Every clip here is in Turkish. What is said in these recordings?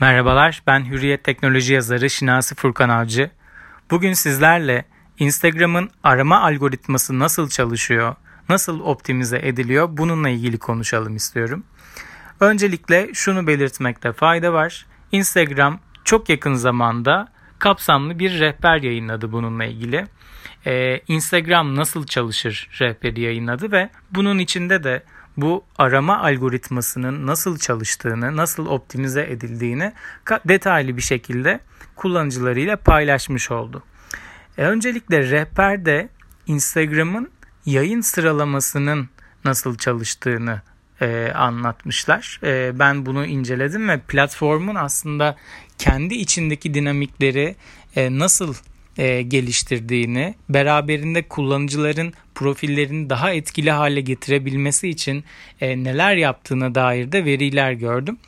Merhabalar, ben Hürriyet Teknoloji yazarı Şinasi Furkan Avcı. Bugün sizlerle Instagram'ın arama algoritması nasıl çalışıyor, nasıl optimize ediliyor bununla ilgili konuşalım istiyorum. Öncelikle şunu belirtmekte fayda var. Instagram çok yakın zamanda kapsamlı bir rehber yayınladı bununla ilgili. Ee, Instagram nasıl çalışır rehberi yayınladı ve bunun içinde de bu arama algoritmasının nasıl çalıştığını, nasıl optimize edildiğini detaylı bir şekilde kullanıcılarıyla paylaşmış oldu. E, öncelikle rehberde Instagram'ın yayın sıralamasının nasıl çalıştığını e, anlatmışlar. E, ben bunu inceledim ve platformun aslında kendi içindeki dinamikleri e, nasıl e, geliştirdiğini, beraberinde kullanıcıların profillerini daha etkili hale getirebilmesi için e, neler yaptığına dair de veriler gördüm.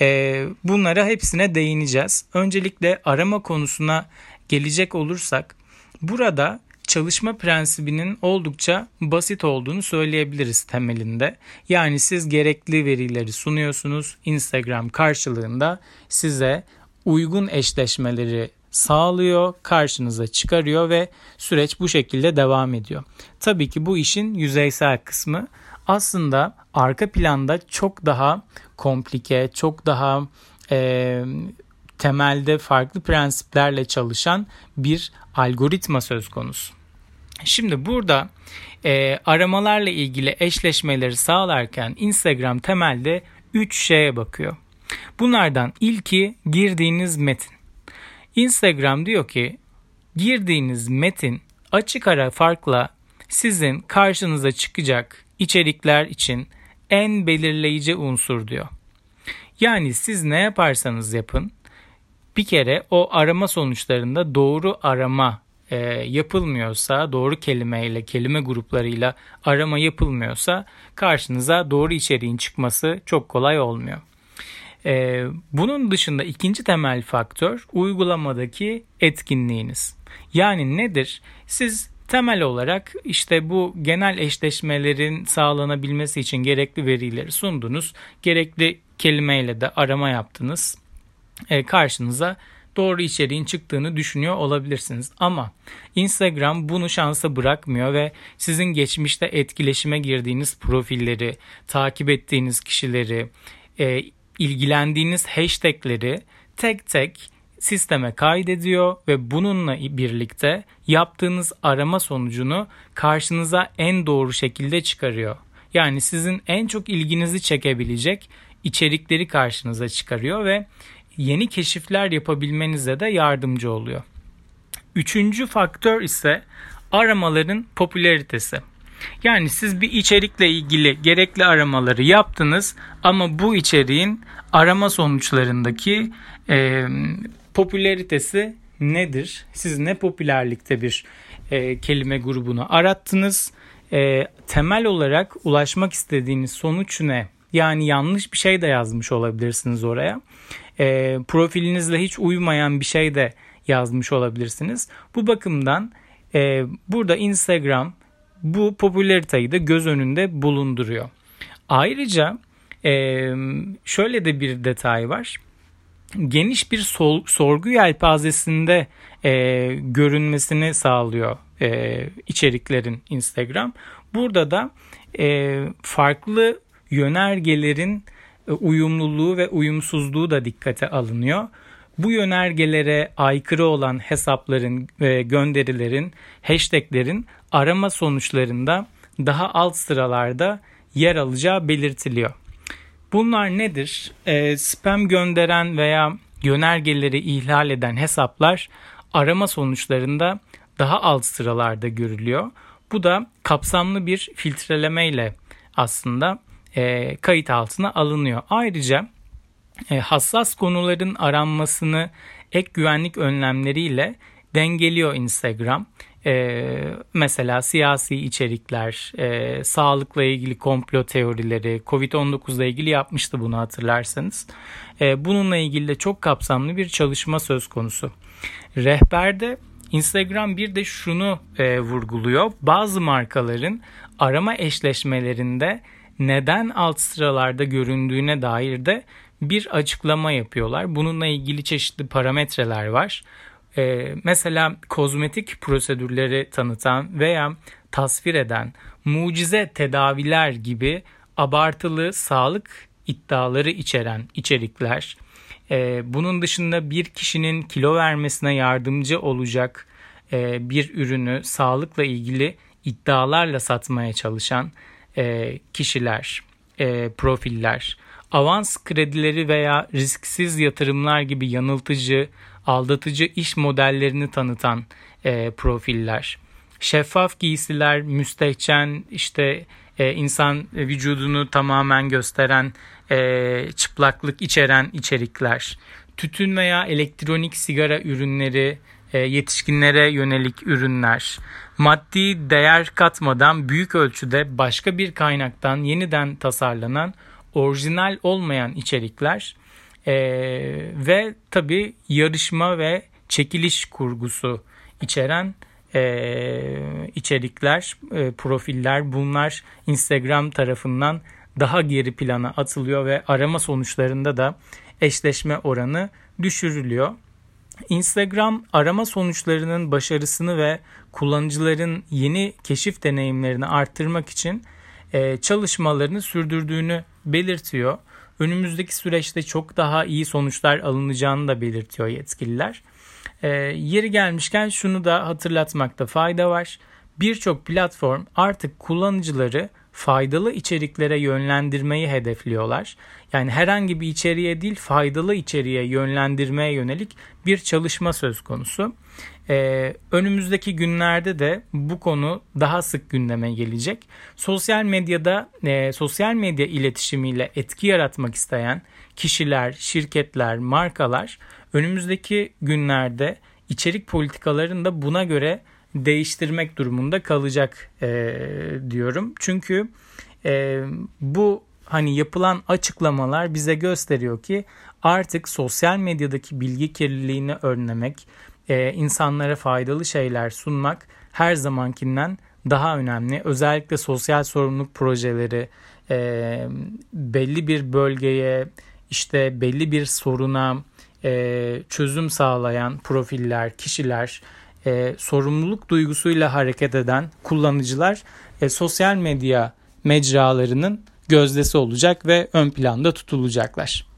E, bunlara hepsine değineceğiz. Öncelikle arama konusuna gelecek olursak, burada çalışma prensibinin oldukça basit olduğunu söyleyebiliriz temelinde. Yani siz gerekli verileri sunuyorsunuz. Instagram karşılığında size uygun eşleşmeleri sağlıyor, karşınıza çıkarıyor ve süreç bu şekilde devam ediyor. Tabii ki bu işin yüzeysel kısmı aslında arka planda çok daha komplike, çok daha e, temelde farklı prensiplerle çalışan bir algoritma söz konusu. Şimdi burada e, aramalarla ilgili eşleşmeleri sağlarken Instagram temelde 3 şeye bakıyor. Bunlardan ilki girdiğiniz metin. Instagram diyor ki girdiğiniz metin açık ara farkla sizin karşınıza çıkacak içerikler için en belirleyici unsur diyor. Yani siz ne yaparsanız yapın bir kere o arama sonuçlarında doğru arama e, yapılmıyorsa, doğru kelimeyle, kelime gruplarıyla arama yapılmıyorsa karşınıza doğru içeriğin çıkması çok kolay olmuyor. Ee, bunun dışında ikinci temel faktör uygulamadaki etkinliğiniz. Yani nedir? Siz temel olarak işte bu genel eşleşmelerin sağlanabilmesi için gerekli verileri sundunuz. Gerekli kelimeyle de arama yaptınız. Ee, karşınıza doğru içeriğin çıktığını düşünüyor olabilirsiniz. Ama Instagram bunu şansa bırakmıyor ve sizin geçmişte etkileşime girdiğiniz profilleri, takip ettiğiniz kişileri, e, ilgilendiğiniz hashtagleri tek tek sisteme kaydediyor ve bununla birlikte yaptığınız arama sonucunu karşınıza en doğru şekilde çıkarıyor. Yani sizin en çok ilginizi çekebilecek içerikleri karşınıza çıkarıyor ve yeni keşifler yapabilmenize de yardımcı oluyor. Üçüncü faktör ise aramaların popülaritesi. Yani siz bir içerikle ilgili gerekli aramaları yaptınız ama bu içeriğin arama sonuçlarındaki e, popülaritesi nedir? Siz ne popülerlikte bir e, kelime grubunu arattınız? E, temel olarak ulaşmak istediğiniz sonuç ne? Yani yanlış bir şey de yazmış olabilirsiniz oraya. E, profilinizle hiç uymayan bir şey de yazmış olabilirsiniz. Bu bakımdan e, burada Instagram bu popülariteyi de göz önünde bulunduruyor. Ayrıca şöyle de bir detay var. Geniş bir sol, sorgu yelpazesinde e, görünmesini sağlıyor e, içeriklerin Instagram. Burada da e, farklı yönergelerin e, uyumluluğu ve uyumsuzluğu da dikkate alınıyor. Bu yönergelere aykırı olan hesapların ve gönderilerin, hashtaglerin arama sonuçlarında daha alt sıralarda yer alacağı belirtiliyor. Bunlar nedir? E, spam gönderen veya yönergeleri ihlal eden hesaplar arama sonuçlarında daha alt sıralarda görülüyor. Bu da kapsamlı bir filtreleme ile aslında e, kayıt altına alınıyor. Ayrıca e, hassas konuların aranmasını ek güvenlik önlemleriyle dengeliyor Instagram. Ee, mesela siyasi içerikler, e, sağlıkla ilgili komplo teorileri, Covid-19 ile ilgili yapmıştı bunu hatırlarsanız. E, bununla ilgili de çok kapsamlı bir çalışma söz konusu. Rehberde Instagram bir de şunu e, vurguluyor. Bazı markaların arama eşleşmelerinde neden alt sıralarda göründüğüne dair de bir açıklama yapıyorlar. Bununla ilgili çeşitli parametreler var. Ee, mesela kozmetik prosedürleri tanıtan veya tasvir eden mucize tedaviler gibi abartılı sağlık iddiaları içeren içerikler. Ee, bunun dışında bir kişinin kilo vermesine yardımcı olacak e, bir ürünü sağlıkla ilgili iddialarla satmaya çalışan e, kişiler, e, profiller, avans kredileri veya risksiz yatırımlar gibi yanıltıcı, aldatıcı iş modellerini tanıtan e, profiller, şeffaf giysiler, müstehcen işte e, insan vücudunu tamamen gösteren e, çıplaklık içeren içerikler, tütün veya elektronik sigara ürünleri, e, yetişkinlere yönelik ürünler, maddi değer katmadan büyük ölçüde başka bir kaynaktan yeniden tasarlanan orijinal olmayan içerikler e, ve tabi yarışma ve çekiliş kurgusu içeren e, içerikler, e, profiller bunlar Instagram tarafından daha geri plana atılıyor ve arama sonuçlarında da eşleşme oranı düşürülüyor. Instagram arama sonuçlarının başarısını ve kullanıcıların yeni keşif deneyimlerini arttırmak için e, çalışmalarını sürdürdüğünü belirtiyor. Önümüzdeki süreçte çok daha iyi sonuçlar alınacağını da belirtiyor yetkililer. E, yeri gelmişken şunu da hatırlatmakta fayda var. Birçok platform artık kullanıcıları faydalı içeriklere yönlendirmeyi hedefliyorlar. Yani herhangi bir içeriğe değil faydalı içeriğe yönlendirmeye yönelik bir çalışma söz konusu. Ee, önümüzdeki günlerde de bu konu daha sık gündeme gelecek. Sosyal medyada e, sosyal medya iletişimiyle etki yaratmak isteyen kişiler, şirketler, markalar önümüzdeki günlerde içerik politikalarını da buna göre değiştirmek durumunda kalacak e, diyorum. Çünkü e, bu hani yapılan açıklamalar bize gösteriyor ki artık sosyal medyadaki bilgi kirliliğini önlemek, e, insanlara faydalı şeyler sunmak her zamankinden daha önemli. Özellikle sosyal sorumluluk projeleri e, belli bir bölgeye işte belli bir soruna e, çözüm sağlayan profiller, kişiler, e, sorumluluk duygusuyla hareket eden kullanıcılar e, sosyal medya mecralarının gözdesi olacak ve ön planda tutulacaklar.